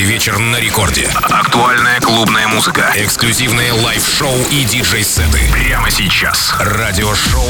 Каждый вечер на рекорде. Актуальная клубная музыка, эксклюзивные лайв-шоу и диджей-сеты. Прямо сейчас. Радиошоу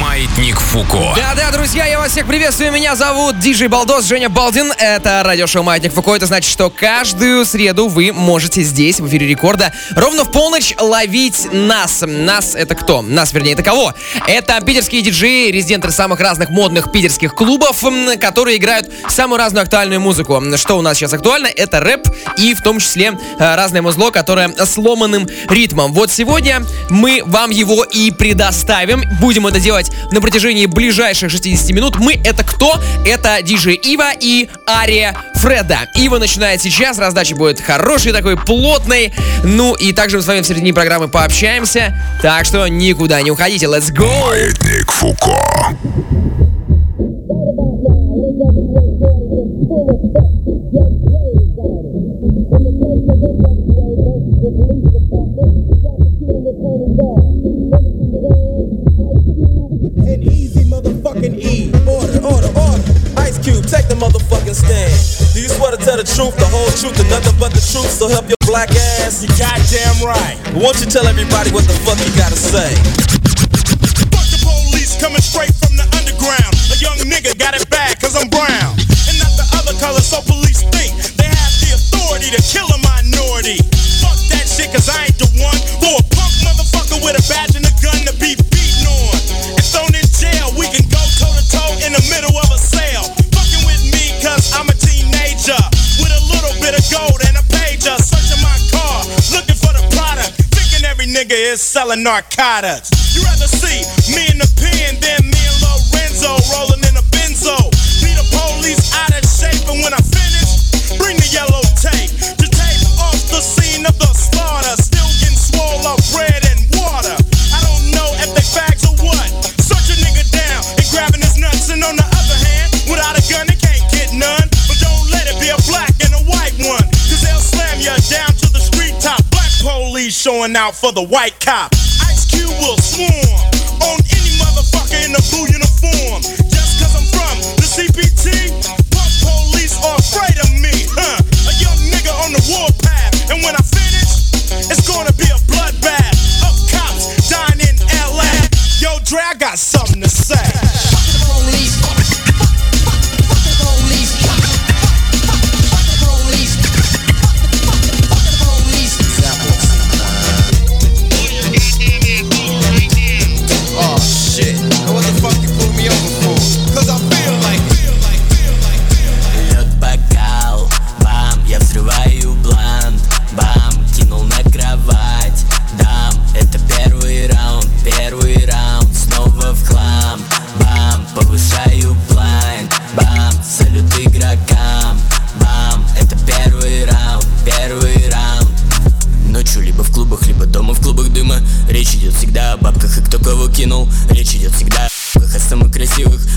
«Маятник Фуко». Да-да, друзья, я вас всех приветствую. Меня зовут Диджей Балдос, Женя Балдин. Это радиошоу «Маятник Фуко». Это значит, что каждую среду вы можете здесь, в эфире рекорда, ровно в полночь ловить нас. Нас это кто? Нас, вернее, это кого? Это питерские диджеи, резиденты самых разных модных питерских клубов, которые играют самую разную актуальную музыку. Что у нас сейчас актуально? Это рэп и в том числе э, разное музло, которое сломанным ритмом. Вот сегодня мы вам его и предоставим. Будем это делать на протяжении ближайших 60 минут. Мы это кто? Это диджей Ива и Ария Фреда. Ива начинает сейчас, раздача будет хорошей, такой плотной. Ну и также мы с вами в середине программы пообщаемся. Так что никуда не уходите. Let's go! Маятник Фуко. Ice Cube, take the motherfucking stand. Do you swear to tell the truth, the whole truth, and nothing but the truth? So help your black ass. You goddamn right. Won't you tell everybody what the fuck you gotta say? Fuck the police coming straight from the underground. A young nigga got it bad cause I'm brown. And not the other color, so police think they have the authority to kill a minority. Fuck that shit cause I ain't the one for a punk motherfucker with a badge and nigga is selling narcotics. You rather see me in the pen than showing out for the white cop. Ice Cube will swarm on any motherfucker in a blue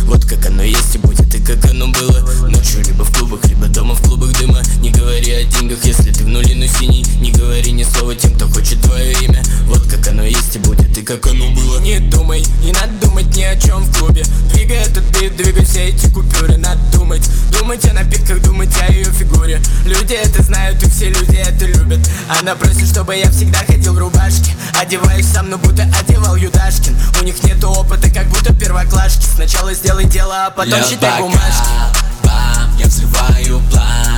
Вот как оно есть и будет, и как оно было. Ночью либо в клубах, либо дома в клубах дыма. Не говори о деньгах, если ты в нуле, но синий. Не говори ни слова тем, кто хочет твое имя. Вот как оно есть и будет, и как оно было. Не думай, не надо думать ни о чем в клубе. Двигай этот бит, двигай все эти купюры Надо думать, думать о напитках, думать о ее фигуре. Люди это знают, и все люди это любят Она просит, чтобы я всегда ходил в рубашке. Одеваюсь сам, но будто одевал Юдашкин. У них нету опыта, как будто первоклашки. Сначала сделай дело, а потом считай бумажки. Бам, я взрываю план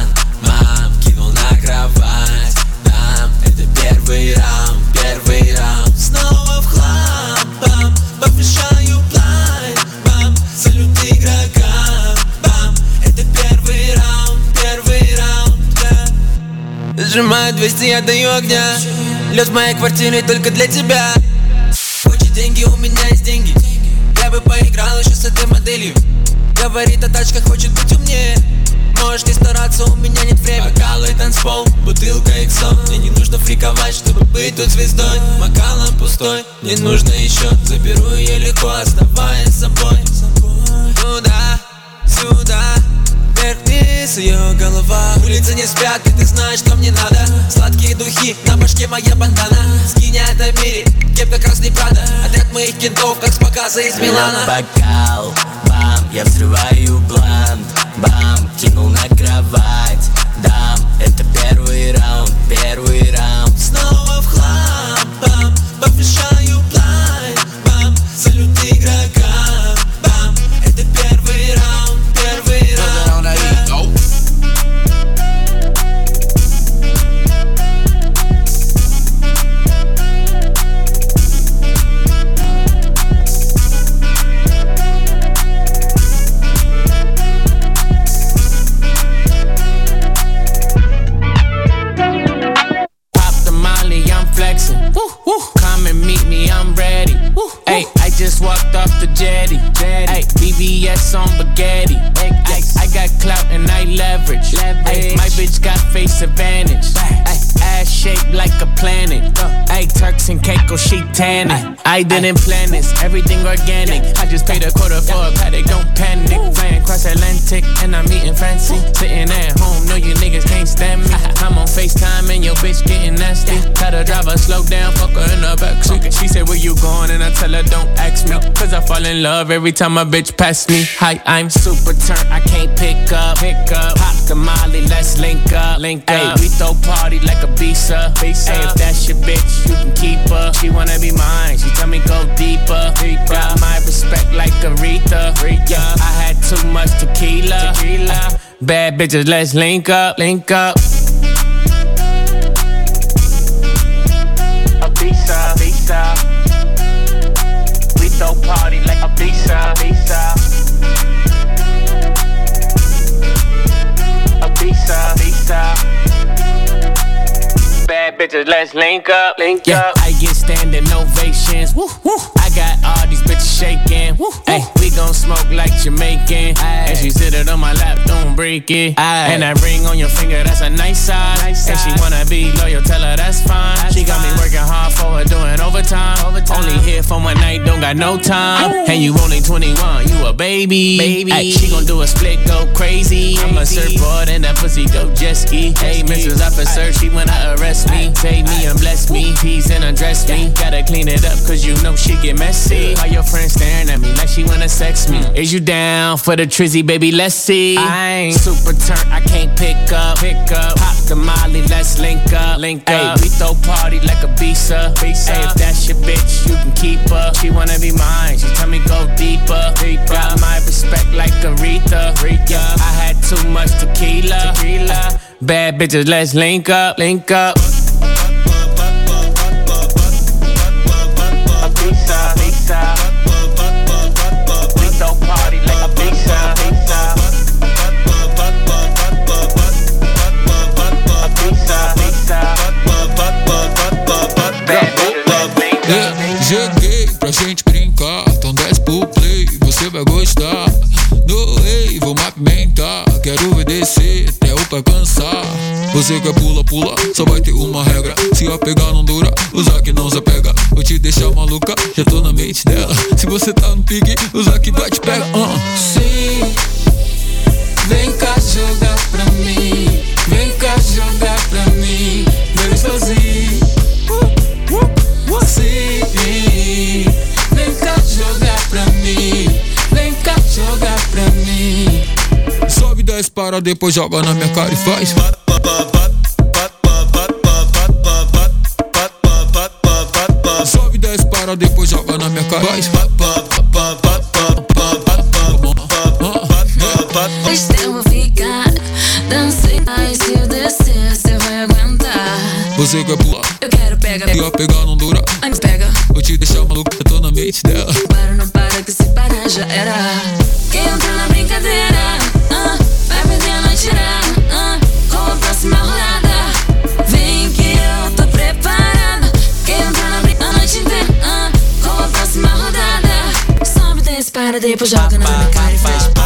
да Сжимаю 200, я даю огня. Лед в моей квартире только для тебя. Хочешь деньги, у меня есть деньги. Я бы поиграл еще с этой моделью. Говорит о тачках, хочет быть умнее. Можешь не стараться, у меня нет времени. Бокалы, танцпол, бутылка иксо. Мне не нужно фриковать, чтобы быть тут звездой. Бокалом пустой, не нужно еще Заберу ее легко, оставаясь собой Туда, сюда, вверх-вниз ее голова. Улицы не спят, и ты знаешь, что мне надо. Сладкие духи, на башке моя бандана. Скинь это мире, кепка красный прада. Отряд моих кентов, как с показа из Милана. Бокал, бам, я взрываю блант. Бам, кинул на кровать Woo. Come and meet me, I'm ready. Hey, I just walked off the jetty. Hey, BBS on spaghetti. Ay, I, I got clout and I leverage. Ay, my bitch got face advantage. Ay, ass shaped like a planet. Ay, Turks and Caicos, she tanning. I didn't plan this, everything organic. I just paid a quarter for a paddock, don't panic. Flying cross Atlantic, and I'm eating fancy. Sitting at home, no, you niggas can't stand me. I'm on FaceTime, and your bitch getting nasty. Tell the driver, slow down, fuck her in the backseat. She said, Where you going? And I tell her, Don't ask me. Cause I fall in love every time a bitch pass me. Hi, I'm super turnt, I can't pick up. Pick up. Pop the Molly, let's link up. Link up. we throw party like a visa. visa. Hey, if that's your bitch, you can keep her. She wanna be mine, she tell me go deeper. deeper. Got my respect like Aretha. Aretha. I had too much tequila. tequila. Bad bitches, let's link up. Link up. A visa. visa. We throw party like Ibiza. visa. A visa. visa. Bad bitches, let's link up, link yeah, up. I get standing ovations. Woo, woo. I got all these bitches shaking. Hey, we gon' smoke like Jamaican. Aye. And she sit it on my lap, don't break it. Aye. And that ring on your finger, that's a nice size. Nice and she wanna be loyal, tell her that's fine. That's she got fine. me working hard for her, doing overtime. overtime. Only here for one night, don't got no time. Ooh. And you only 21, you a baby. baby. Ay, she gon' do a split, go crazy. crazy. I'm a surfboard and that pussy go jet ski. Hey, Mrs. Officer, she wanna arrest me. Save me and bless me. Tease and undress me. Gotta clean it up, cause you know she get messy. All your friends staring at me like she wanna sex me. Is you down for the trizzy, baby? Let's see. I ain't super turnt, I can't pick up. Pick up. Pop the molly, let's link up. Link up. Ay, we throw party like a visa. visa. Ay, if that's your bitch, you can keep her. She wanna be mine, she tell me go deeper. deeper. Got my respect like Aretha. Aretha. I had too much tequila. tequila. Bad bitches, let's link up. Link up. Você quer pula, pula, só vai ter uma regra. Se a pegar não dura, usar que não se pega. Vou te deixar maluca, já tô na mente dela. Se você tá no pique, usar que vai te pega. Uh. Sim, vem cá jogar pra mim. Vem cá jogar pra mim. Vem sozinho. Sim, vem cá jogar pra mim. Vem cá jogar pra mim. Sobe 10 para, depois joga na minha cara e faz. Sobe, desce, para, depois joga na minha cara e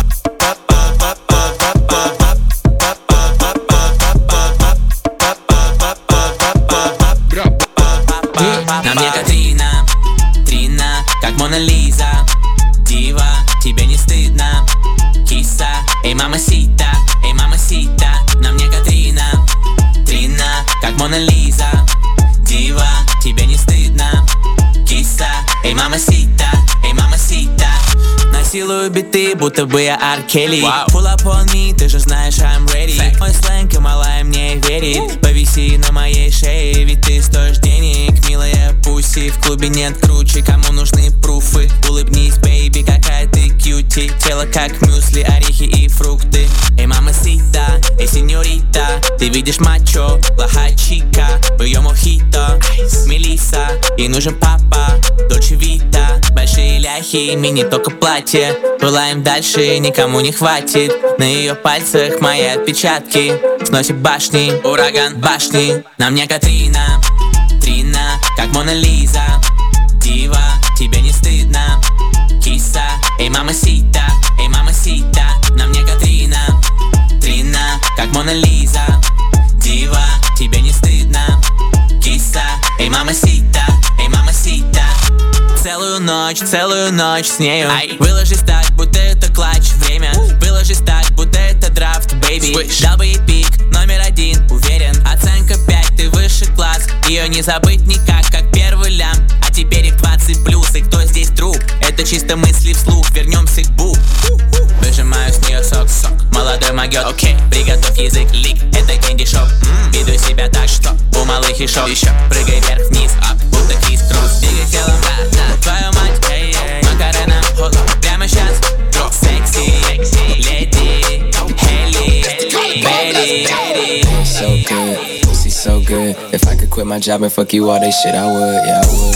будто бы я Ар Келли. Pull up on me, ты же знаешь I'm ready. Мой сленг и малая мне верит. Повиси на моей шее, ведь ты стоишь денег Милая пуси, в клубе нет круче Кому нужны пруфы? Улыбнись, бейби, какая ты кьюти. Тело как мюсли, орехи и фрукты. Эй, мама сита, эй, сеньорита. Ты видишь мачо, плохая чика Ее мохито, Мелиса Ей нужен папа, Ляхи, мини только платье. Пылаем дальше, никому не хватит. На ее пальцах мои отпечатки. Сносит башни, ураган башни. На мне Катрина, Трина, как Мона Лиза. Дива, тебе не стыдно. Киса, эй, мамасита, эй, мамасита На мне Катрина, Трина, как Мона Лиза. Дива, тебе не стыдно. Киса, мама сита, эй, мама сита Целую ночь, целую ночь с нею. Выложись так, будто это клатч Время, выложись так, будто это драфт, бэйби. Дал бы ей пик, номер один, уверен. Оценка 5, ты выше класс. Ее не забыть никак, как первый лям. А теперь их 20 плюс, и кто здесь друг? Это чисто мысли вслух, вернемся к бу. Выжимаю с нее сок, сок. Молодой могет, окей, приготовь язык, лик. Это кенди шоп, веду себя так, что У малых и шоп, еще прыгай вверх-вниз Ап, будто Крис Кросс, двигай телом, quit my job and fuck you all day shit, I would, yeah, I would.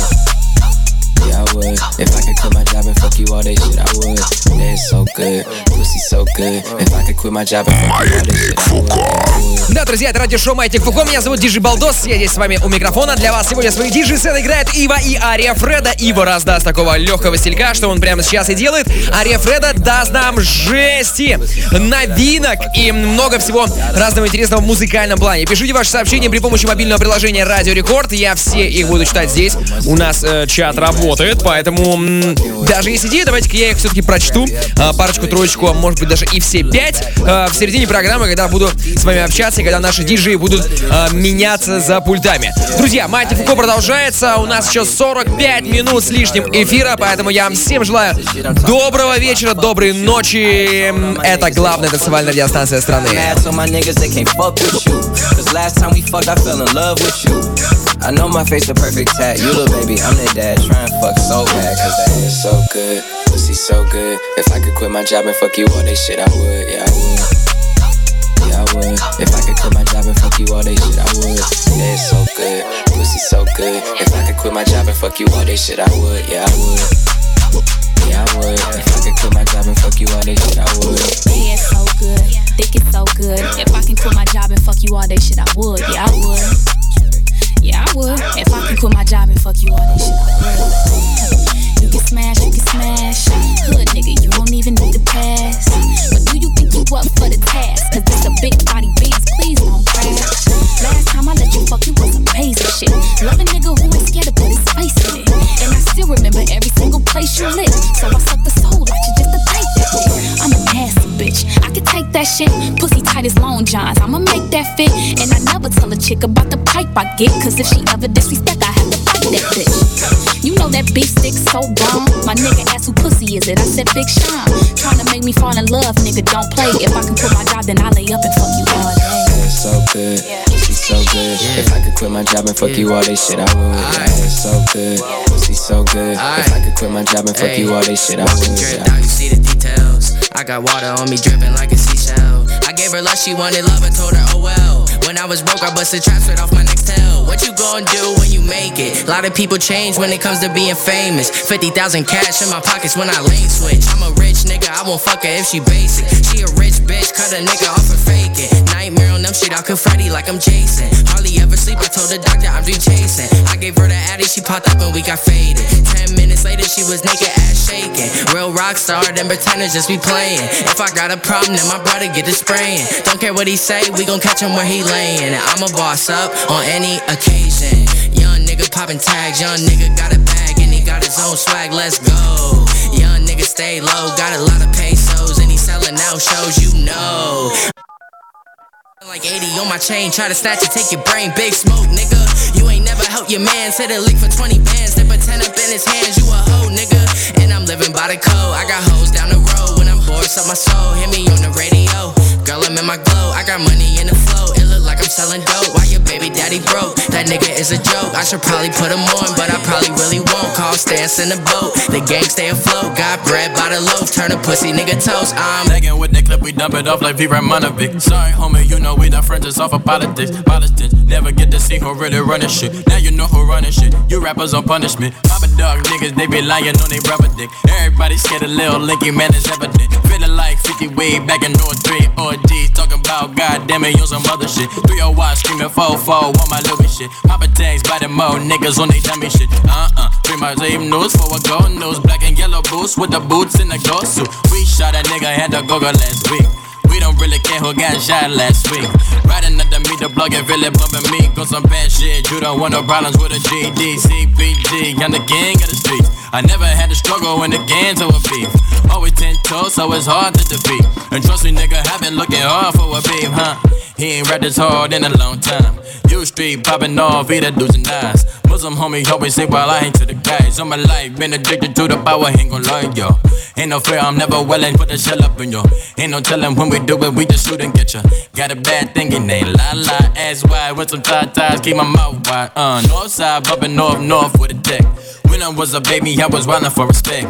Yeah, I would. If I could quit my job and fuck you all day shit, I would. So good, pussy so good. If I could quit my job I would. Да, друзья, это радиошоу Маятник Фуко. Меня зовут Диджи Балдос. Я здесь с вами у микрофона. Для вас сегодня свои диджи сет играет Ива и Ария Фреда. Ива раздаст такого легкого стилька, что он прямо сейчас и делает. Ария Фреда даст нам жести, новинок и много всего разного интересного в музыкальном плане. Пишите ваши сообщения при помощи мобильного приложения Радио Рекорд. Я все их буду читать здесь. У нас э, чат работает, поэтому м, даже есть идеи, давайте-ка я их все-таки прочту. А, парочку, троечку, а может быть даже и все пять а, в середине программы, когда буду с вами общаться, и когда наши диджеи будут а, меняться за пультами. Друзья, Мати Фуко продолжается. У нас еще 45 минут с лишним эфира, поэтому я вам всем желаю доброго вечера, доброй ночи. Это главная танцевальная радиостанция страны. I know my face a perfect tat. You the baby, I'm the dad. Trying fuck so bad, cause that It's so good, pussy so good. If I could quit my job and fuck you all day shit, I would, yeah, I would. Yeah, I would. If I could quit my job and fuck you all day shit, I would. Yeah, it's so good, pussy so good. If I could quit my job and fuck you all day shit, I would, yeah, I would. Yeah, I would. If I could quit my job and fuck you all day shit, I would. Yeah, it's so good. Think it's so good. If I can quit my job and fuck you all day shit, I would. Yeah, I would. Quit my job and fuck you all day shit, would. You can smash, you can smash. Hood nigga, you don't even need to pass. But do you think you up for the task? Cause this a big body beats, please don't crash. Last time I let you fuck, you was amazing shit. Love a nigga who ain't scared to put his face in it. And I still remember every single place you lit. So I suck the soul out you just to take that dick. I'm a nasty bitch. I can take that shit. Pussy tight as long johns. I'ma make that fit. And I never tell a chick about the pipe I get. Cause if she ever disrespect, is it? I said Big Sean. Tryna make me fall in love, nigga. Don't play. If I can quit my job, then I lay up and fuck you all day. It's so good, pussy so good. If I could quit my job and fuck you all day shit, I would. Yeah, it's so good, pussy so good. If I could quit my job and fuck you all day shit, I would. Dripped Yeah. you see the details. I got water on me dripping like a seashell. I gave her love, she wanted love, I told her, oh well. When I was broke, I busted traps right off my next tail. What you gon' do when you make it? A lot of people change when it comes to being famous. 50,000 cash in my pockets when I lane switch. I'm a rich nigga, I won't fuck her if she basic. She a rich bitch, cut a nigga off for faking. Shit, I confetti like I'm Jason. Hardly ever sleep, I told the doctor I'm dream. I gave her the addy, she popped up and we got faded. Ten minutes later, she was naked, ass shaking. Real rock star, them pretenders just be playing. If I got a problem, then my brother get the spraying. Don't care what he say, we gon' catch him where he laying. And I'm a boss up on any occasion. Young nigga popping tags, young nigga got a bag and he got his own swag, let's go. Young nigga stay low, got a lot of pesos and he selling out shows, you know. Like 80 on my chain, try to snatch it, take your brain, big smoke, nigga. You ain't never helped your man, said a lick for 20 bands, slip a 10 up in his hands, you a hoe, nigga. And I'm living by the code, I got hoes down the road when I'm bored, suck my soul, hit me on the radio. Girl, I'm in my glow, I got money in the flow, selling dope. Why your baby daddy broke? That nigga is a joke, I should probably put him on, but I probably really won't. Call stance in the boat, the gang stay afloat, got bread by the loaf, turn a pussy nigga toast. I'm Tagging with the clip, we dump it off like V. Ramonovic. Sorry, homie, you know we done friends us off of politics. Politics, never get to see who really running shit. Now you know who running shit. You rappers on punishment. Papa dog niggas, they be lying on they rubber dick. Everybody scared a little linky man is evident. Feeling like 50 way back in North 3 ODs. Talking about goddamn it, you some other shit. 301 screaming 4-4 on my Louis shit. Papa tags by the mo niggas on they dummy shit. Uh uh. Three my same news for a gold news. Black and yellow boots with the boots in the ghost suit. We shot a nigga, had to go last week. We don't really care who got shot last week. Riding under me, the plug and feel it bumping me. Go some bad shit, you don't want no problems with a GD, CPG. I'm the gang of the streets. I never had to struggle when the gangs were beef. Always ten toes, so it's hard to defeat. And trust me, nigga, I've been looking hard for a beef, huh? He ain't rapped this hard in a long time. You street popping off, either dudes and eyes. Muslim homie always say while I ain't to the guys. All my life been addicted to the power, ain't gon' lie, yo. Ain't no fear, I'm never willing, put the shell up in yo. Ain't no telling when we do it, we just shoot and get ya. Got a bad thing, it ain't la la. Ass wide with some tie ties, keep my mouth wide. Uh, north side, bumping north, north with a deck. When I was a baby, I was wildin' for respect.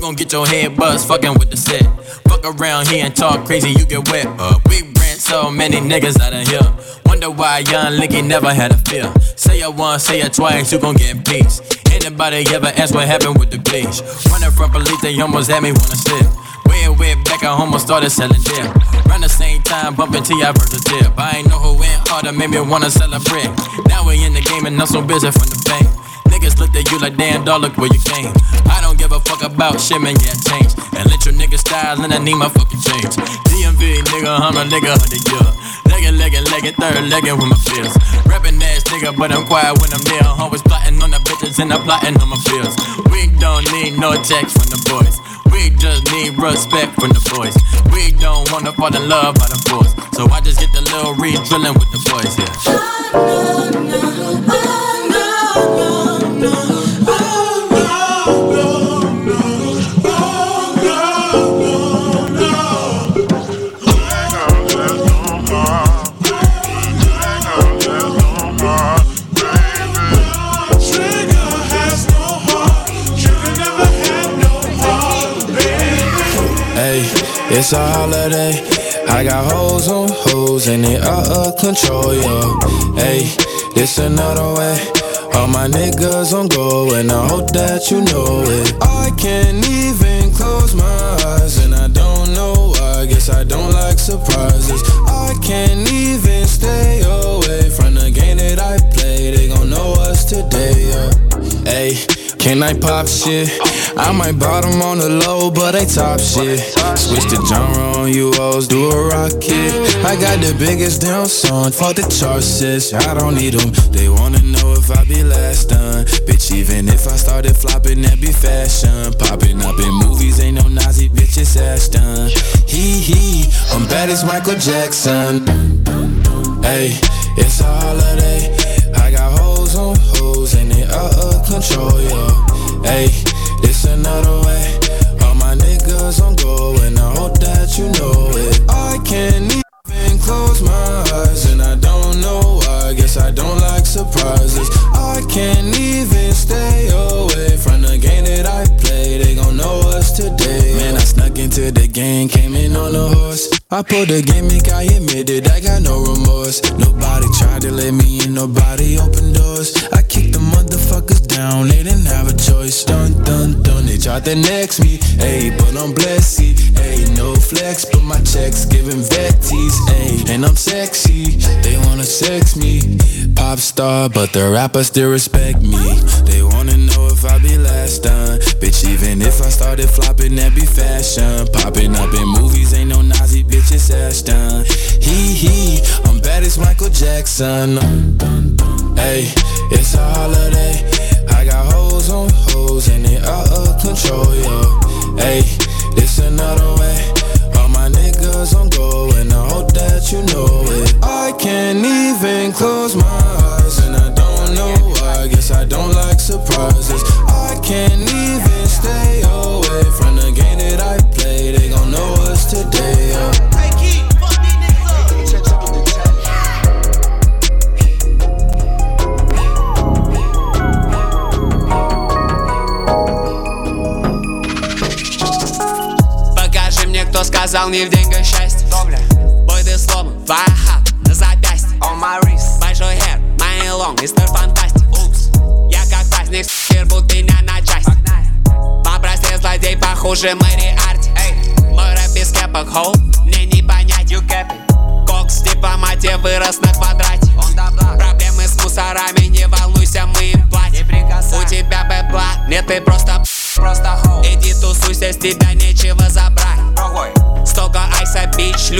Gon' get your head buzzed, fucking with the set. Fuck around here and talk crazy, you get wet. Uh, we ran so many niggas out of here. Wonder why young Licky never had a fear. Say it once, say it twice, you gon' get peace. Anybody ever ask what happened with the bleach? Running from police, they almost had me wanna slip. Way way back I started selling dip. Around the same time, bumping T, I versus dip. I ain't know who went harder, made me wanna celebrate. Now we in the game and I'm so busy from the bank. Looked at you like, damn, dog, look where you came. I don't give a fuck about shit, man, yeah, change. And let your nigga style, and I need my fucking change. DMV, nigga, I'm a nigga of the year. Leggin', leggin', leggin', third leggin' with my fears. Rapping ass nigga, but I'm quiet when I'm near. Always plotting on the bitches and I'm plotting on my fears. We don't need no text from the boys. We just need respect from the boys. We don't wanna fall in love by the force. So I just get the little read drilling with the boys, yeah. It's a holiday. I got hoes on hoes and they out of control, yo. Hey, this another way. All my niggas on go and I hope that you know it. I can't even close my eyes and I don't know why. Guess I don't like surprises. I can't even stay away from the game that I play. They gon' know us today, yeah. Hey, can I pop shit? I might bottom on the low, but they top shit. Switch the genre on you hoes, do a rocket. I got the biggest damn song, fuck the chart sis. I don't need them. They wanna know if I be last done. Bitch, even if I started flopping, that be fashion. Popping up in movies, ain't no Nazi bitches ass done. Hee hee, I'm bad as Michael Jackson. Hey, it's a holiday. I got hoes on hoes and they out of control, yo. Hey, this another way. All my niggas on go and I hope that you know it. I can't even close my eyes and I don't know why. Guess I don't like surprises. I can't even stay away from the game that I play. They gon' know us today. Man, I snuck into the game, came in on a horse. I pulled the gimmick, I admitted I got to next me. Ayy, but I'm blessed. Ayy, no flex, but my checks giving vetties. Ayy, and I'm sexy. They wanna sex me. Pop star, but the rappers still respect me. They wanna know if I be last done. Bitch, even if I started flopping, that be fashion. Popping up in movies, ain't no Nazi bitches ass done. Hee hee, I'm bad as Michael Jackson. Hey, it's a holiday. I got hoes on hoes and they out of control, yo. Hey, this another way. All my niggas on go and I hope that you know it. I can't even close my eyes and I don't know why. Guess I don't like surprises. I can't even сказал не в деньгах счастье. Бой ты сломан, твоя на запястье. On my wrist Большой хер, my long, мистер фантастик. Я как праздник, рвут меня на части. Попросил злодей похуже Мэри Арти. Мой рэп без кепок, хоу, мне не понять. You. Кокс в дипломате вырос на квадрате. Проблемы с мусорами, не волнуйся, мы им платим. У тебя бэбла, нет ты просто просто хоу Иди тусуйся, с тебя нечего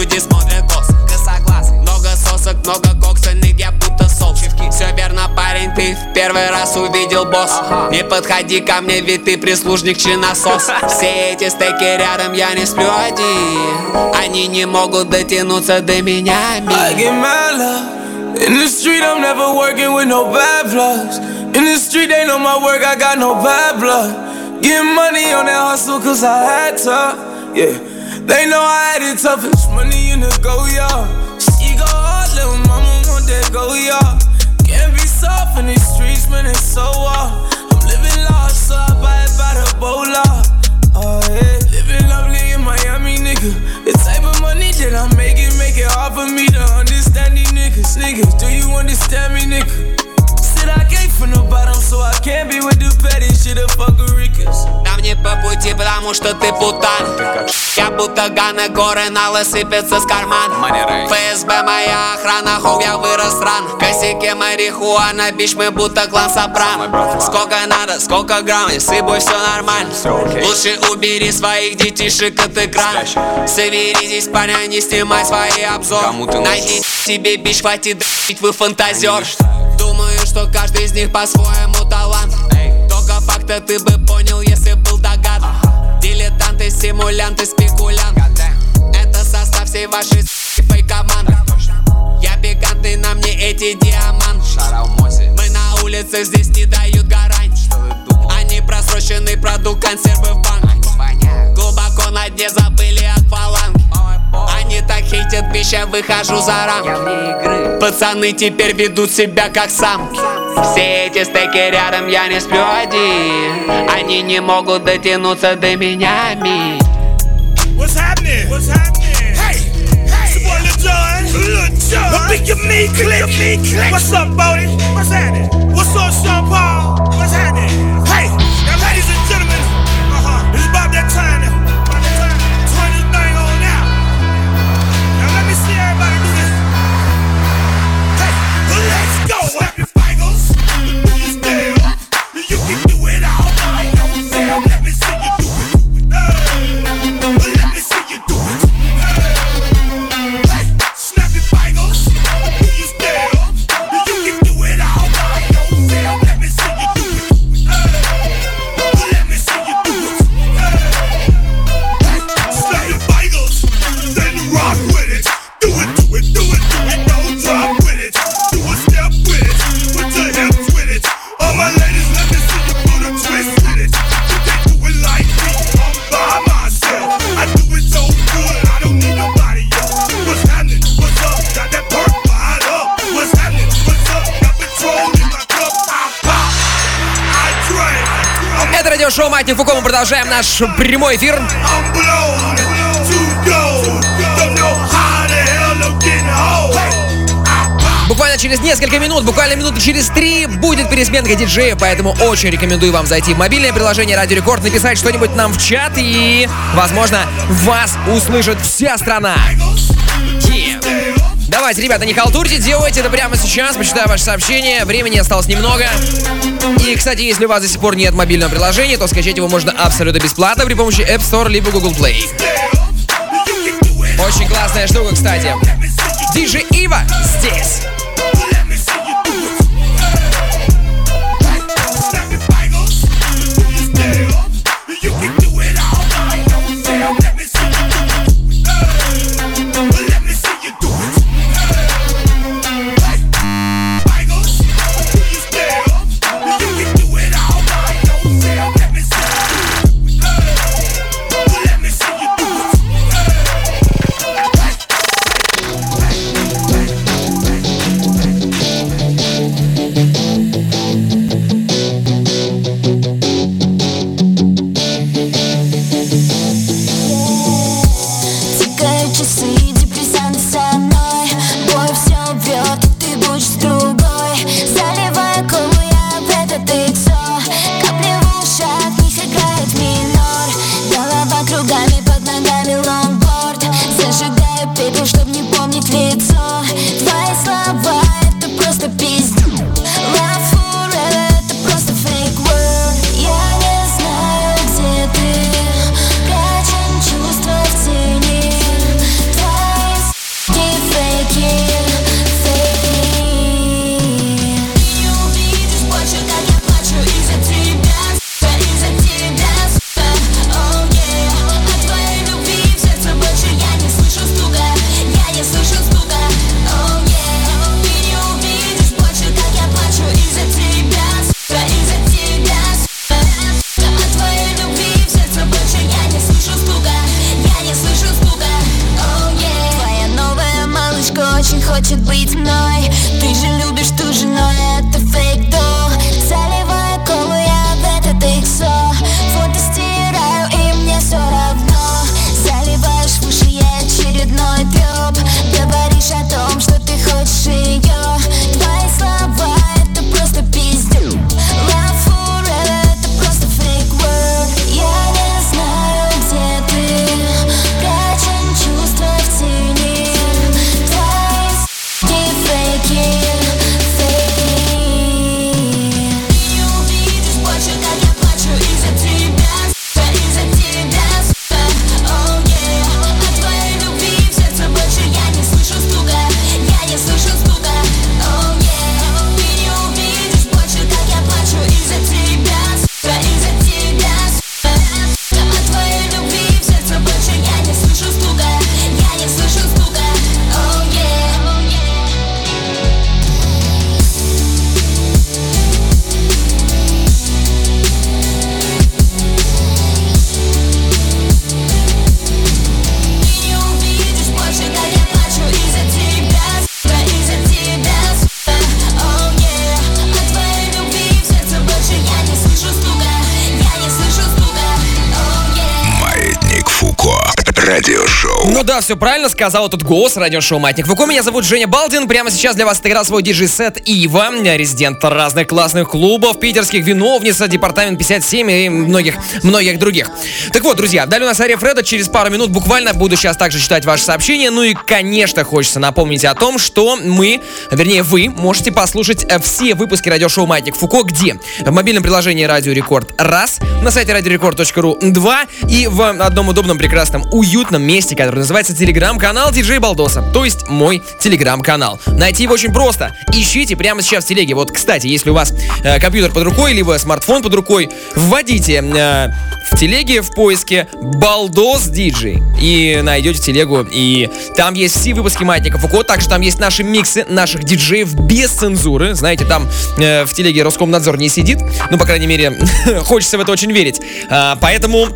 люди смотрят косо Косоглазый Много сосок, много кокса, я будто соус Все верно, парень, ты в первый раз увидел босс. Не подходи ко мне, ведь ты прислужник чиносос. Все эти стейки рядом, я не сплю один. Они не могут дотянуться до меня, I get mad love. In the street, I'm never working with no bad vlogs. In the street, they know my work, I got no bad blood. Getting money on that hustle, cause I had to. Yeah, they know I had it toughest. Money in the go, y'all. She go hard, little mama want that go, y'all. Can't be soft in these streets, man, it's so hard. I'm living large, so I buy it by the bola. Oh, yeah. Living lovely in Miami, nigga. The type of money that I'm making, make it hard for me to understand these niggas. Niggas, do you understand me, nigga? Said I came from the bottom, so I can't be with the petty shit of fuckerikas. Не по пути, потому что ты путан. Я будто Ганы, горы налы сыпятся с кармана. ФСБ моя охрана, хоу, я вырос рано Косяки марихуана, бич, мы будто клан Сопрано. Сколько надо, сколько грамм, и с тобой все нормально Лучше убери своих детишек от экрана. Соберитесь, парня, не снимай свои обзоры. Найди себе бич, хватит д***ть, вы фантазер. Думаю, что каждый из них по-своему талант. Только факта ты бы понял, Дилетанты, симулянты, спекулянты Это состав всей вашей фейк команды Я пикантный, на мне эти диаманты Мы на улице здесь не дают гарантий. Они просроченный продукт, консервы в банке. Глубоко на дне забыли акваланги Они так хейтят, пища, выхожу за рамки. Пацаны теперь ведут себя как самки Все эти стейки рядом, я не сплю один Они не могут дотянуться до меня, ми What's happening? What's happening? Hey, hey, it's your boy Lil Jon. Lil Jon. Well, pick your me click. me click. What's up, Bodie? What's happening? What's up, Sean Маятник Фуко. Мы продолжаем наш прямой эфир. Буквально через несколько минут, буквально минуты через три будет пересменка диджея, поэтому очень рекомендую вам зайти в мобильное приложение Радио Рекорд, написать что-нибудь нам в чат и, возможно, вас услышит вся страна. Давайте, ребята, не халтурьте, делайте это прямо сейчас, почитаю ваше сообщение, времени осталось немного. И, кстати, если у вас до сих пор нет мобильного приложения, то скачать его можно абсолютно бесплатно при помощи App Store либо Google Play. Очень классная штука, кстати. Диджей Ива здесь. Сказал этот голос радиошоу Маятник Фуко. Меня зовут Женя Балдин. Прямо сейчас для вас отыграл свой диджей-сет Ива, резидент разных классных клубов, питерских виновница, департамент 57 и многих, многих других. Так вот, друзья, далее у нас Ария Фреда. Через пару минут буквально буду сейчас также читать ваши сообщения. Ну и, конечно, хочется напомнить о том, что мы, вернее, вы можете послушать э, все выпуски радиошоу Маятник Фуко. Где? В мобильном приложении Радио Рекорд. Раз. На сайте радиорекорд.ру. Два. И в одном удобном, прекрасном, уютном месте, который называется телеграм-канал Диджей Балдоса. То есть мой телеграм-канал. Найти его очень просто. Ищите прямо сейчас в телеге. Вот, кстати, если у вас э, компьютер под рукой, либо смартфон под рукой, вводите э, в телеге в поиске Балдос Диджей и найдете телегу. И там есть все выпуски Маятника Фуко. Также там есть наши миксы наших диджеев без цензуры. Знаете, там э, в телеге Роскомнадзор не сидит. Ну, по крайней мере, хочется в это очень верить. А, поэтому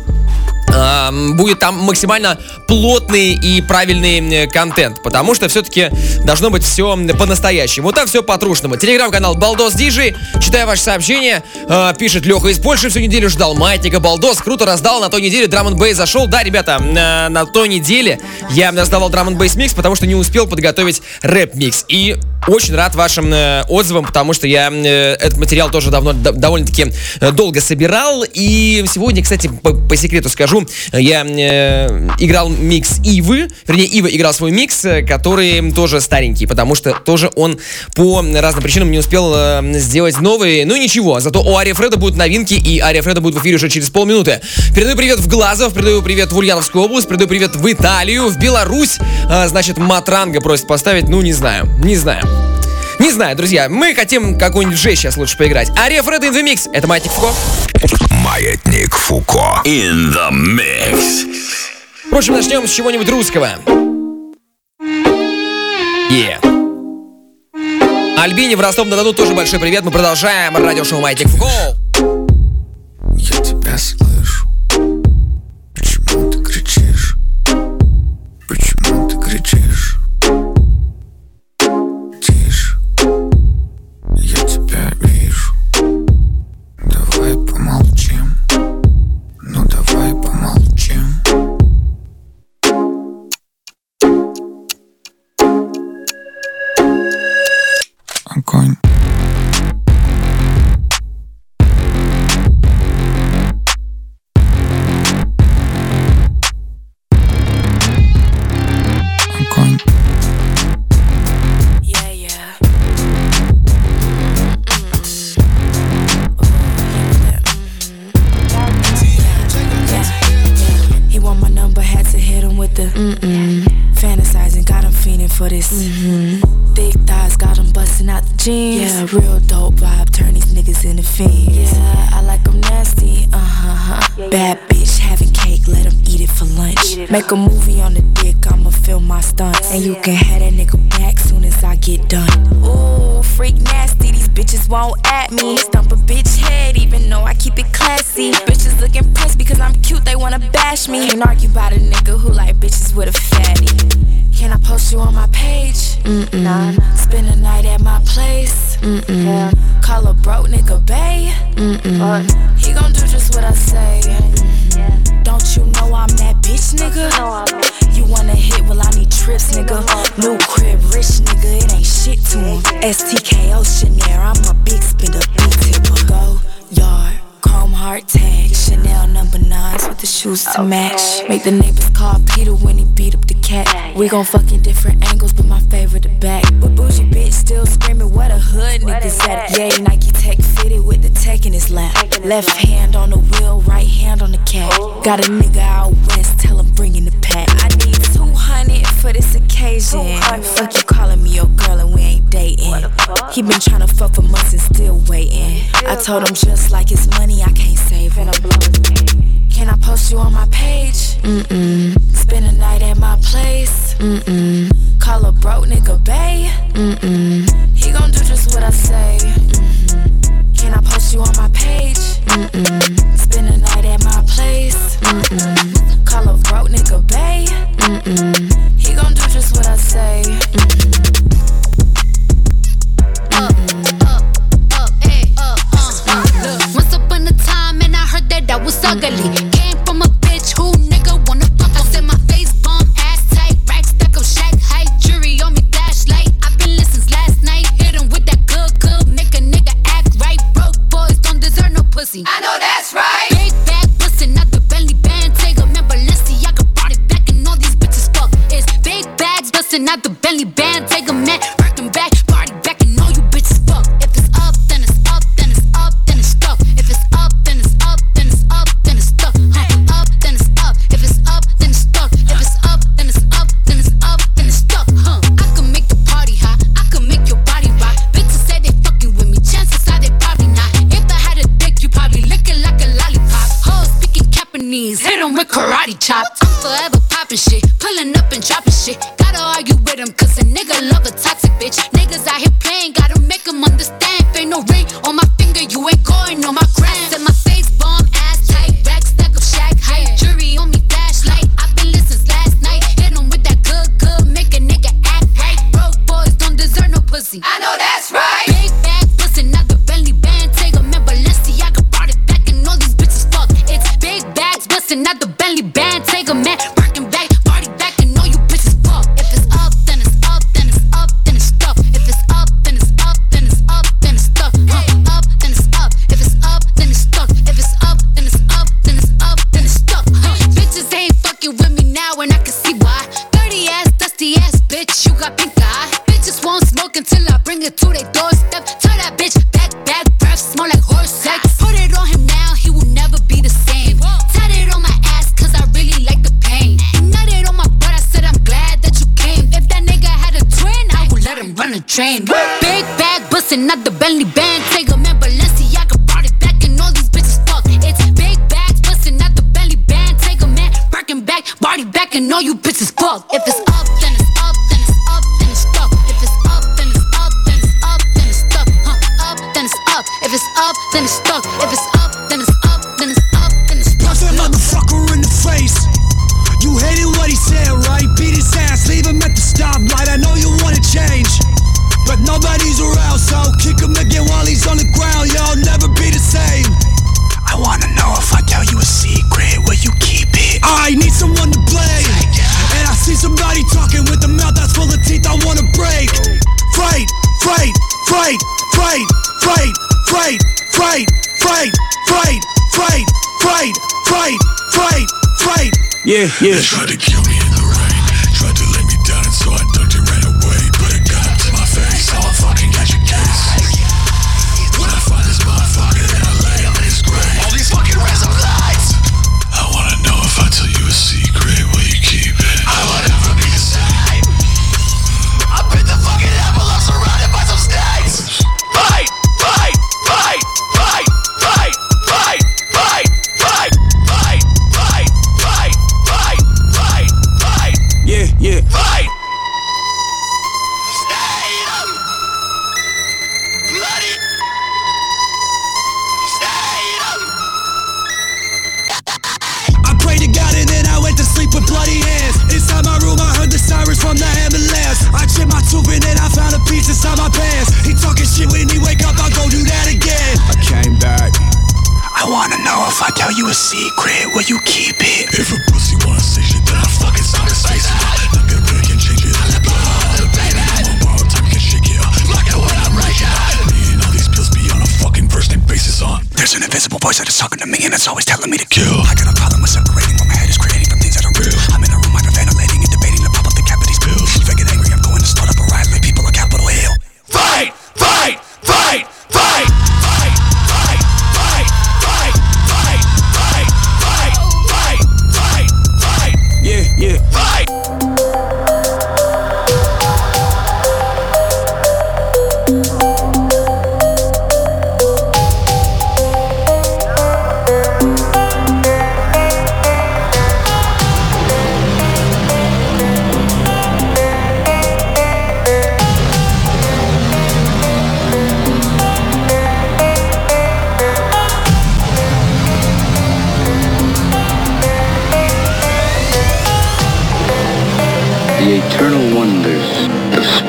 будет там максимально плотный и правильный э, контент, потому что все-таки должно быть все по-настоящему. Там все по-трушному. Телеграм-канал Балдос Диджи. Читаю ваши сообщения. Э, пишет Леха из Польши. Всю неделю ждал маятника Балдос. Круто раздал. На той неделе драм н зашел. Да, ребята, на, на той неделе я раздавал драм н микс, потому что не успел подготовить рэп-микс. И очень рад вашим э, отзывам, потому что я э, этот материал тоже давно довольно-таки э, долго собирал. И сегодня, кстати, по, по секрету скажу, я э, играл микс Ивы, вернее, Ива играл свой микс, э, который тоже старенький, потому что тоже он по разным причинам не успел э, сделать новый. Ну ничего, зато у Ария Фреда будут новинки, и Ария Фреда будет в эфире уже через полминуты. Передаю привет в Глазов, передаю привет в Ульяновскую область, передаю привет в Италию, в Беларусь. А, значит, Матранга просит поставить, ну не знаю, не знаю. Знаю, друзья, мы хотим какой-нибудь Ж сейчас лучше поиграть. Ария Фреда in the mix. Это Маятник Фуко. Маятник Фуко. In the mix. Впрочем, начнем с чего-нибудь русского. Yeah. Альбине в Ростов-на-Дону тоже большой привет. Мы продолжаем радиошоу Маятник Фуко. Я тебя слышу. gon' fucking different angles, but my favorite the back. But bougie bitch still screaming, what a hood nigga said. Yay, Nike Tech fitted with the tech in his lap. Left hand on the wheel, right hand on the cat. Got a nigga out west, tell him bringing the pack. I need 200 for this occasion. Fuck you calling me your girl and we ain't dating. He been trying to fuck for months and still waiting. I told him just like it's money, I can't save it. Can I post you on my page? Mm-mm. Spend a night at my place? Mm-mm. Call a broke nigga bae? Mm-mm. He gon' do just what I say. Mm-hmm. Can I post you on my page? Mm-mm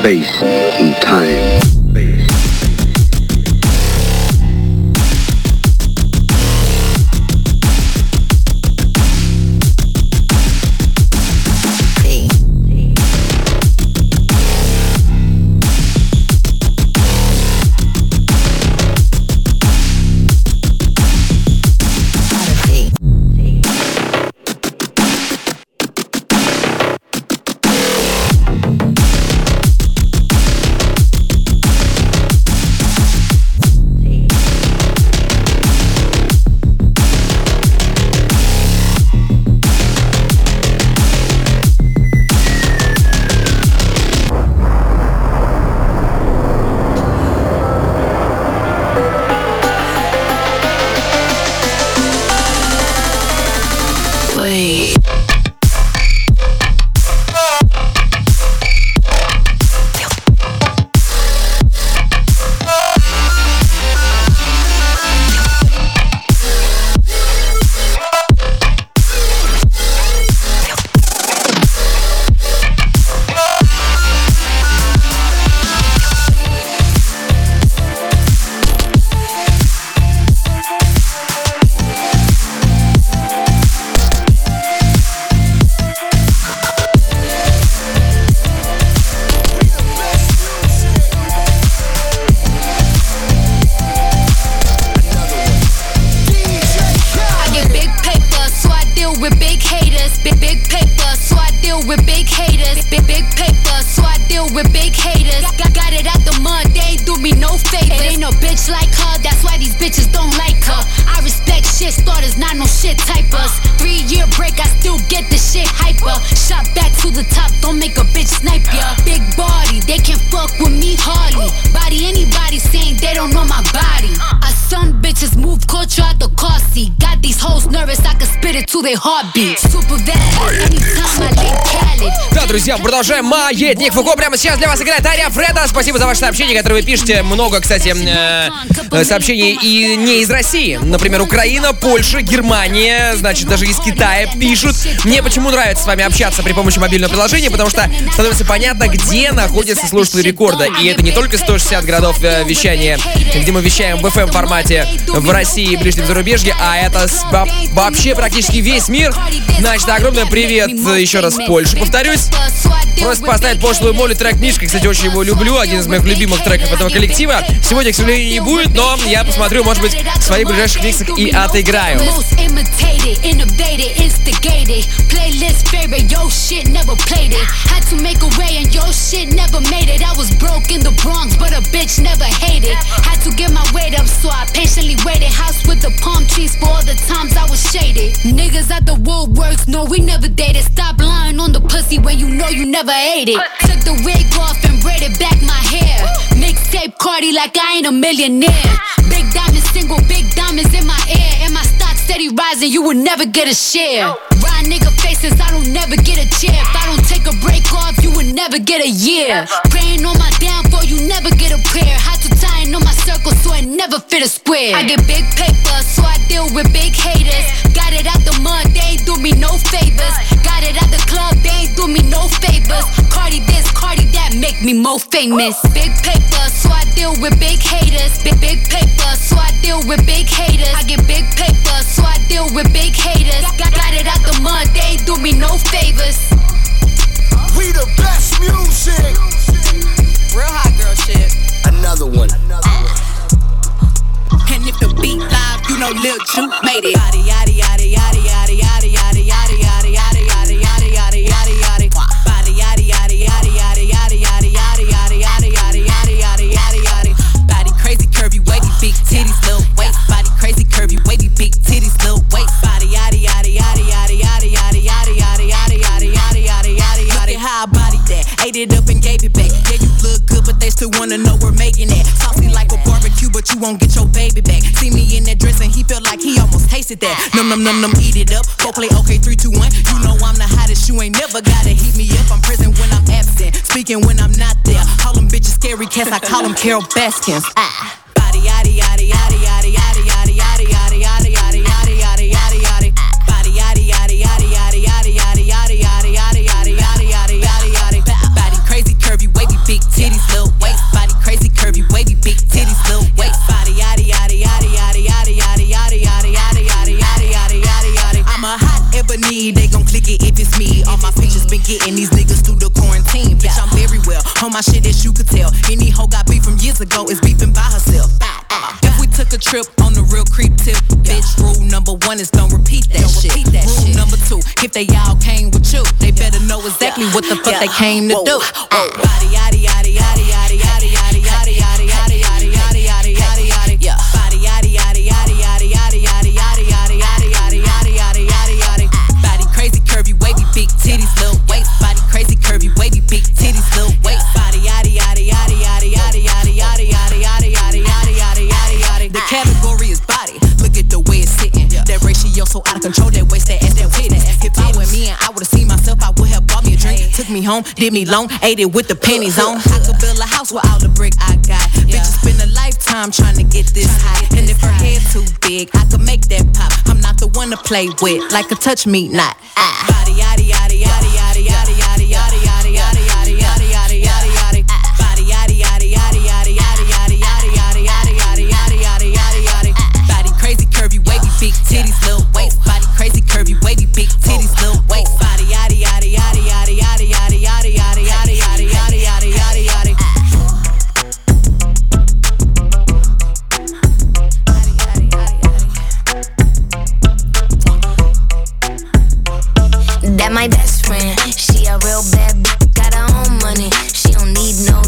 space and time. Big. Big big paper, so I deal with big haters. Got, got it out the mud, they do me no favors. Ain't no bitch like her, that's why these bitches don't like her. I respect shit starters, not no shit typers. Three year break, I still get the shit hyper. Shot back to the top, don't make a bitch snipe ya. Big body, they can fuck with me hardly. Body anybody saying they don't know my body. I son bitches move culture out the car seat. Got these hoes nervous, I can spit it to their heartbeat. Super bad, anytime I link Khaled. Друзья, продолжаем Маятник Фуко. Прямо сейчас для вас играет Ария Фреда. Спасибо за ваши сообщения, которые вы пишете. Много, кстати, э, сообщений и не из России. Например, Украина, Польша, Германия, значит, даже из Китая пишут. Мне почему нравится с вами общаться при помощи мобильного приложения, потому что становится понятно, где находится слушатель рекорда. И это не только 160 городов э, вещания, где мы вещаем в FM формате в России и ближнем зарубежье, а это вообще практически весь мир. Значит, огромный привет э, еще раз в Польшу. Повторюсь, Просит поставить пошлую молю трек Мишка. Кстати, очень его люблю. Один из моих любимых треков этого коллектива. Сегодня, к сожалению, не будет, но я посмотрю, может быть, в своих ближайших миксах и отыграю. Niggas at the woodworks, no, we never dated. Stop lying on the pussy when you know you never ate it. Took the wig off and braided back my hair. Mixtape Cardi like I ain't a millionaire. Big diamonds, single big diamonds in my ear. And my stock steady rising, you will never get a share. Ride nigga faces, I don't never get a chair. If I don't take a break off, you will never get a year. Praying on my downfall, you never get a prayer. Had to tie in on my circle, so I never fit a square. I get big paper, so I deal with big haters. Got it out the mud, they ain't do me no favors. Me no favors. Cardi this, Cardi that, make me more famous. Big paper, so I deal with big haters. Big big paper, so I deal with big haters. I get big paper, so I deal with big haters. Got, got it out the mud, they do me no favors. We the best music. Real hot girl shit. Another one. And if the beat live, you know Lil Ju made it. Yada yada yada Ate it up and gave it back. Yeah, you look good, but they still wanna know we're making it. Saucy like a barbecue, but you won't get your baby back. See me in that dress and he felt like he almost tasted that. Num num num num, eat it up. Go play okay, three, two, one. You know I'm the hottest. You ain't never gotta heat me up. I'm present when I'm absent, speaking when I'm not there. Call them bitches scary cats. I call them Carole Baskins. Ah. Body yada yada yada yada yada big titties little waist. Body yada yada yada yada yada yada yada yada yada yada yada yada yada yada. I'm a hot ebony, they gon' click it if it's me. All my pictures been getting these niggas through the quarantine. Bitch, I'm very well on my shit as you could tell. Any hoe got beef from years ago is beefing by herself. If we took a trip on the real creep tip, bitch, rule number one is don't repeat that shit. rule number two, if they all came with you, they better know exactly what the fuck they came to do. Body yada yada control. That waist that ass that witness. If I were me and I would've seen myself, I would have bought me a drink. Took me home, did me long, ate it with the pennies on. I could build a house with all the brick I got. Bitches spend a lifetime trying to get this high. And if her head too big, I could make that pop. I'm not the one to play with, like a touch me not. Ah. Body yada titties little waist. Body yada yada yada yada yada yada yada yada yada yada yada yada yada yada. That my best friend. She a real bad b- got her own money. She don't need no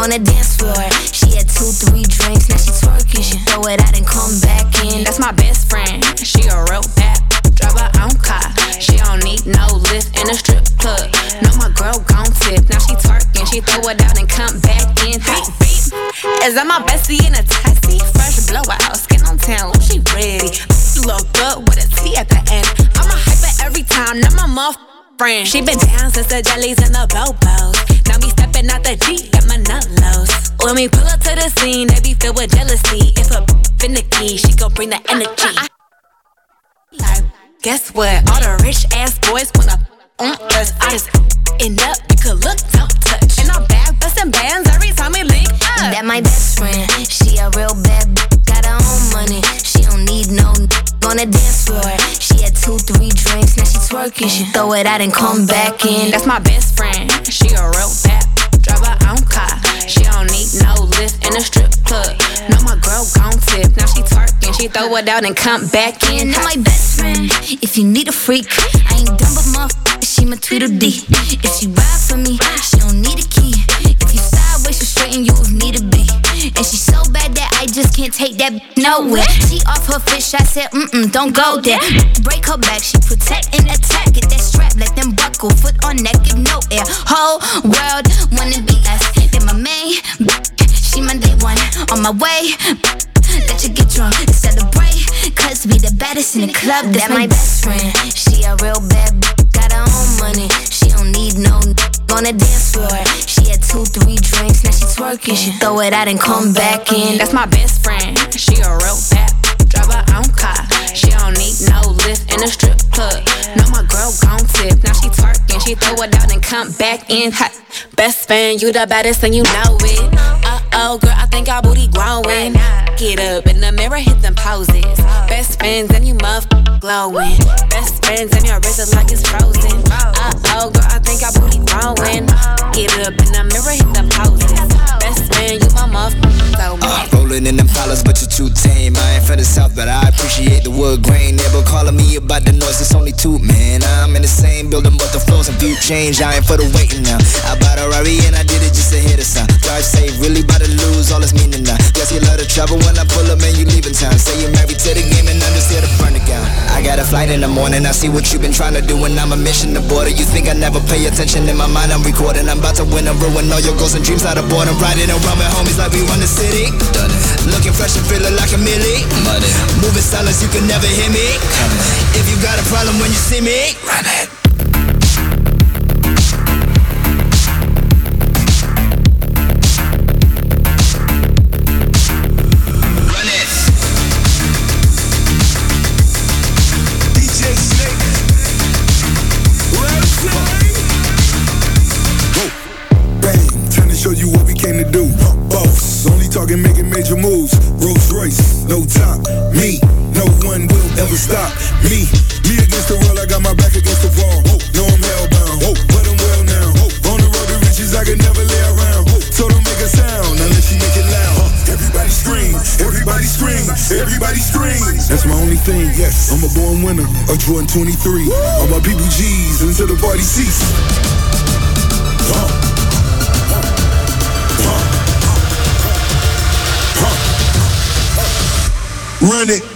on the dance floor. She had two, three drinks, now she twerking. She throw it out and come a strip club. No, my girl gon' tip. Now she twerking. She throw it out and come back in. Beep, beep. Is that my bestie in a taxi? Fresh blowout. Skin on town. Ooh, she ready. Look good with a T at the end. I'm a hyper every time. Not my muff friend. She been down since the jellies and the bobos. Now me stepping out the Jeep, got my nut lows. When we pull up to the scene, they be filled with jealousy. If a finicky, she gon' bring the energy. Like, guess what? All the rich ass boys wanna on us. I just end up, you could look, don't touch. And I'm back busting bands every time we link up. That my best friend. She a real bad b- got her own money. She don't need no n- on the dance floor. She had two, three drinks, now she twerking. She throw it out and come back in. That's my best friend. She a real bad. Drive her own car. She don't need no lift in a strip club. No, my girl gon' tip. Now she twerking. She throw it out and come back in. And my best friend. If you need a freak, I ain't dumb but motherfucker. She my Tweedledee. If she ride for me, she don't need a key. If you sideways, she straighten you if need to be. And she so bad that I just can't take that nowhere. She off her fish, I said, mm mm, don't go there. Break her back, she protect and attack. Get that strap, let them buckle. Foot on neck, give no air. Whole world wanna be us. B- she my day one. On my way, let you get drunk and celebrate. Cause we the baddest in the club. That's my best friend. She a real bad b- got her own money. She don't need no n- on the dance floor. She had two, three drinks, now she twerking. She throw it out and come back in. That's my best friend. She a real bad. Drive her own car. She don't need no lift in a strip club. No, my girl gon' tip. Now she twerking, she throw it out and come back in hot. Best friend, you the baddest and you know it. Uh oh, girl, I think our booty growing. Get up in the mirror, hit them poses. Best friends and you muff glowing. Best friends and your wrist is like it's frozen. Uh oh, girl, I think our booty growing. Get up in the mirror, hit them poses. Best friend, you my muff glowing. Uh, rolling in them dollars, but you're too tame. I ain't from the south, but I appreciate the wood grain. Never calling me about the noise, it's only two, man. I'm in the same building, but the flows and view change. I ain't for the waiting now. I bought a Rari and I did it just to hit a sound. Drive safe, really about to lose all its meaning now. Guess you love the trouble when I pull up and you leaving town. Say you're married to the game and I'm just here to burn it down. I got a flight in the morning, I see what you've been trying to do, and I'm a mission to border. You think I never pay attention in my mind? I'm recording. I'm about to win and ruin all your goals and dreams out of boredom. Riding around with homies like we run the city. Done it. Looking fresh and feeling like a millie. Money. Moving silence, you can never hear me. If you got a problem when you see me, run it. Talking making major moves. Rolls Royce, no top. Me, no one will ever stop. Me, me against the world, I got my back against the wall. No, I'm hellbound, but I'm well now. On the road to riches, I can never lay around. So don't make a sound unless you make it loud. Everybody scream, everybody scream, everybody scream. That's my only thing, yes. I'm a born winner, a Jordan 23. All my people G's until the party cease. Run it.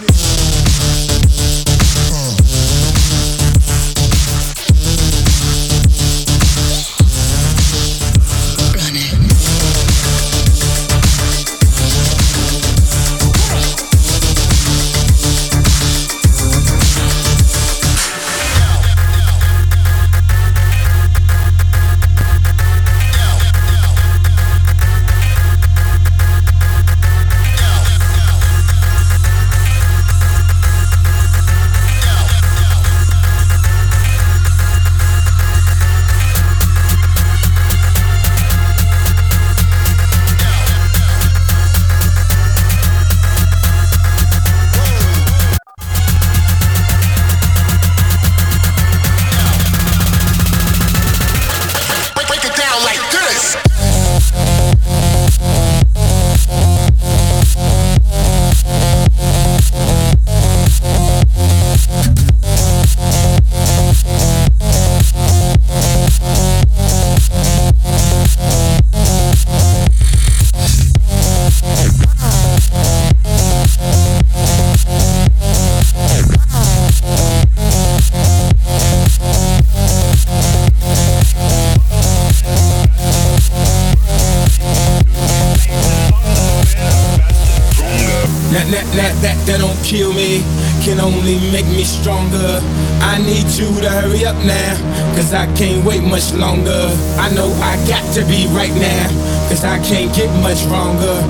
Longer. I know I got to be right now, cause I can't get much wronger.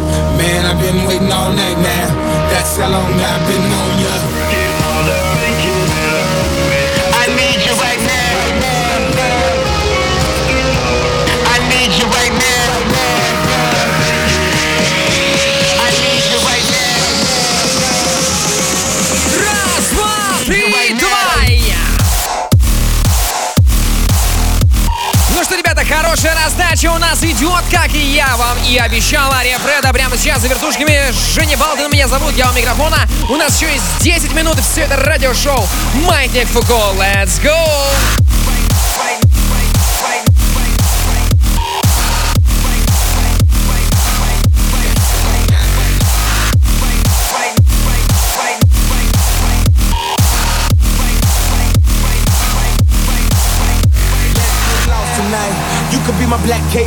Как и я вам и обещал. Ария Фреда прямо сейчас за вертушками. Женя Балдин меня зовут, я у микрофона. У нас еще есть 10 минут, все это радиошоу Маятник Фуко. Let's go!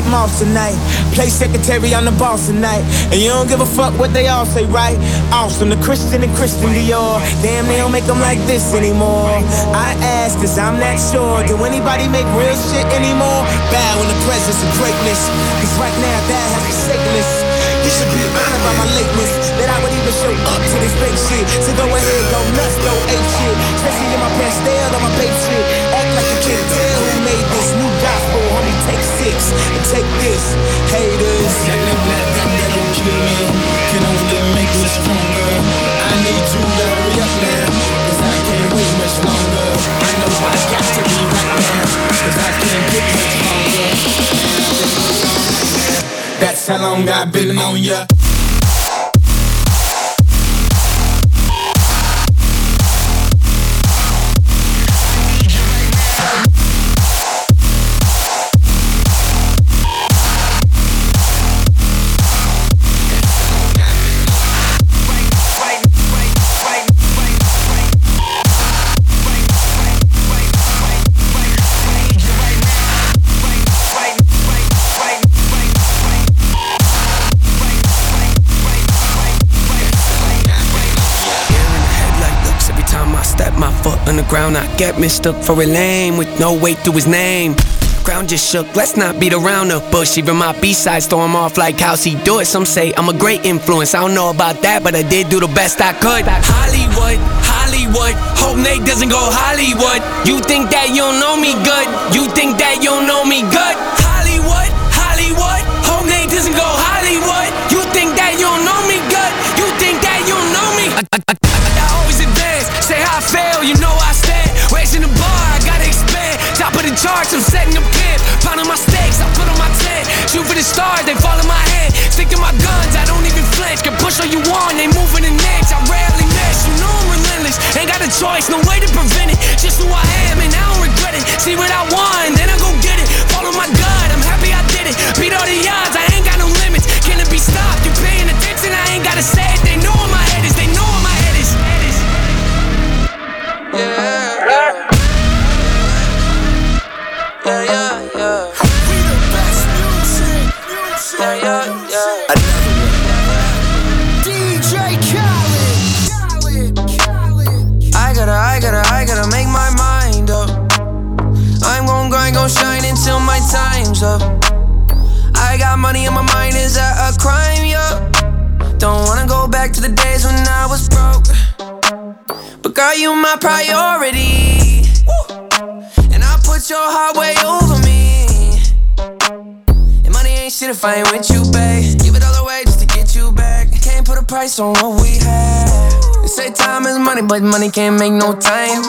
Tonight. Play secretary on the boss tonight. And you don't give a fuck what they all say, right? Awesome, the Christian and Christian Dior. Damn, they don't make them like this anymore. I ask, cause I'm not sure. Do anybody make real shit anymore? Bow in the presence of greatness. Cause right now, that has forsaken us. You should be honored by my lateness. That I would even show up to this fake shit. So go ahead, go nuts, go ape shit. Especially in my pastel on my babe shit. Can't tell who made this new gospel. Homie, take six and take this. Haters. That don't kill me. Can only make me stronger. I need you to hurry up now. Cause I can't wait much longer. I know I got to be right now. Cause I can't get much longer. That's how long I've been on ya. The ground. I get mistook for a lame with no weight to his name. Ground just shook, let's not beat around the bush. Even my B-side storm off like how's he do it. Some say I'm a great influence. I don't know about that, but I did do the best I could. Hollywood, Hollywood. Hope Nate doesn't go Hollywood. You think that you don't know me good? You think that you don't know me good? Hollywood, Hollywood. Hope Nate doesn't go Hollywood. You think that you don't know me good? You think that you don't know me? I, I, I, I always advance. Say how I fail, you know I. Raising the bar, I gotta expand. Top of the charts, I'm setting up camp. Pounding my stakes, I put on my tent. Shoot for the stars, they fall in my hand. Stick to my guns, I don't even flinch. Can push all you want, they moving an inch. I rarely miss, you know I'm relentless. Ain't got a choice, no way to prevent it. Just who I am, and I don't regret it. See what I want, time's up. I got money on my mind, is that a crime? Yeah. Don't wanna go back to the days when I was broke. But girl, you my priority. And I put your heart way over me. And money ain't shit if I ain't with you, babe. Give it all away just to get you back. Can't put a price on what we have. They say time is money, but money can't make no time.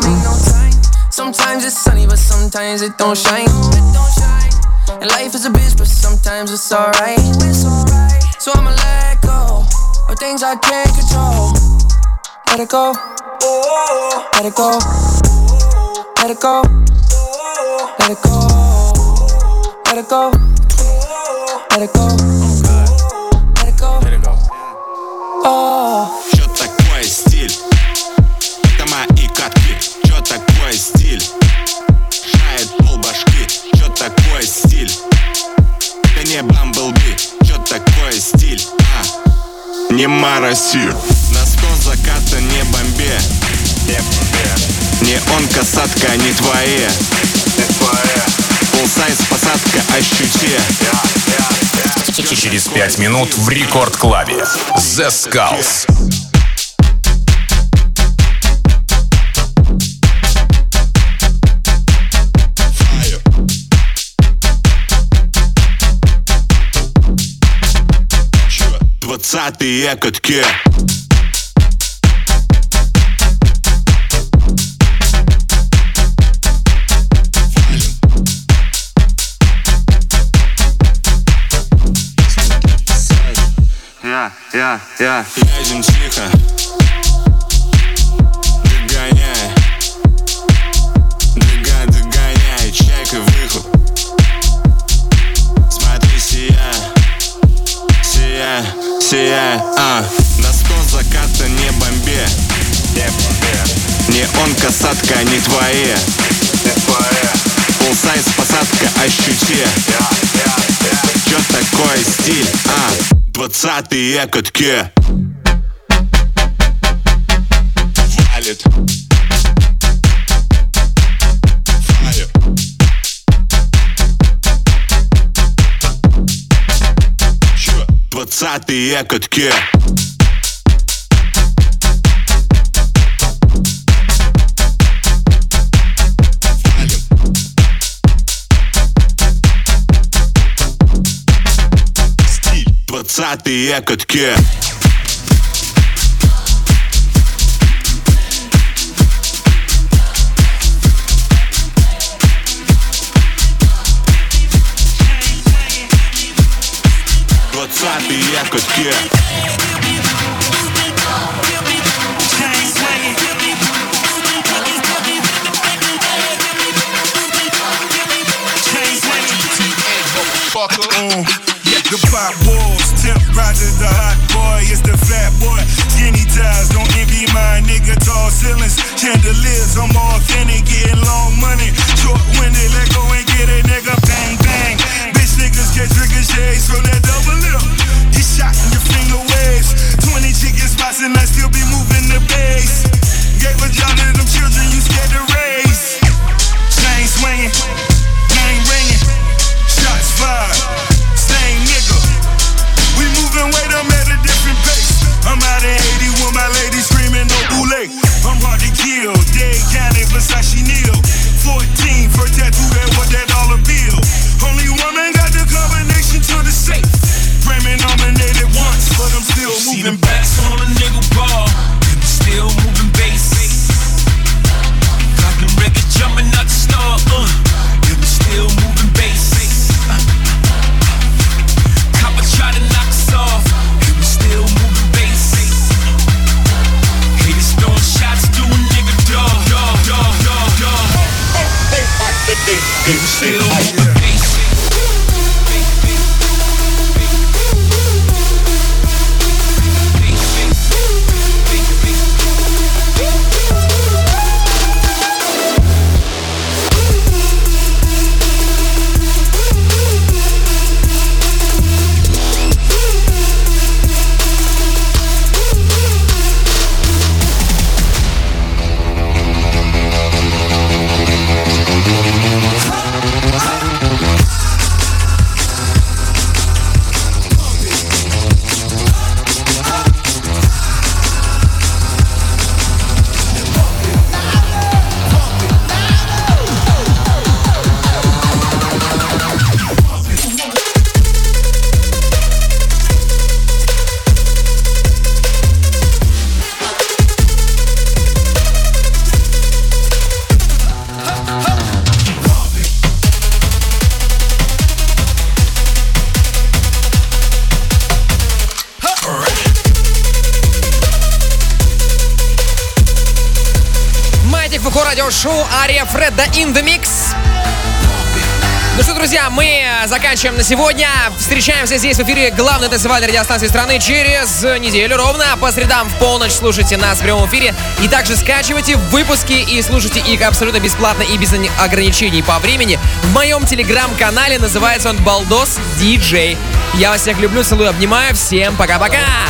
Sometimes it's sunny, but sometimes it don't shine. And life is a bitch, but sometimes it's alright. So I'ma let go of things I can't control. Let it go. Let it go. Let it go. Let it go. Let it go. Let it go. Let it go. Let it go. Oh. Это не Бамблби Чё такое стиль? А, не Мараси На сто заката не бомбе Не он касатка, не твои Фулсайз посадка, ощути Через пять минут в рекорд-клабе. The Skulls. Двадцатые катки Я, я, я. Едем тихо Сия, сия а. На сто заката не бомбе. Не он касатка, не твои Фулсайз посадка, ощути. Чё такое стиль, а? Двадцатые катки Валит двадцатые катки. Двадцатые катки. I could The walls, Roger the hot boy, the boy. Skinny ties, don't my nigga. Tall ceilings, chandeliers, I'm authentic, long money. Short let go and get nigga, bang, bang. Bitch niggas get trigger shades from that I still be moving the base. Gave a job to them We still in the Mix. Ну что, друзья, мы заканчиваем на сегодня. Встречаемся здесь в эфире главной танцевальной радиостанции страны через неделю ровно. По средам в полночь слушайте нас в прямом эфире. И также скачивайте выпуски и слушайте их абсолютно бесплатно и без ограничений по времени. В моем телеграм-канале называется он Балдос Диджей. Я вас всех люблю, целую, обнимаю. Всем пока-пока!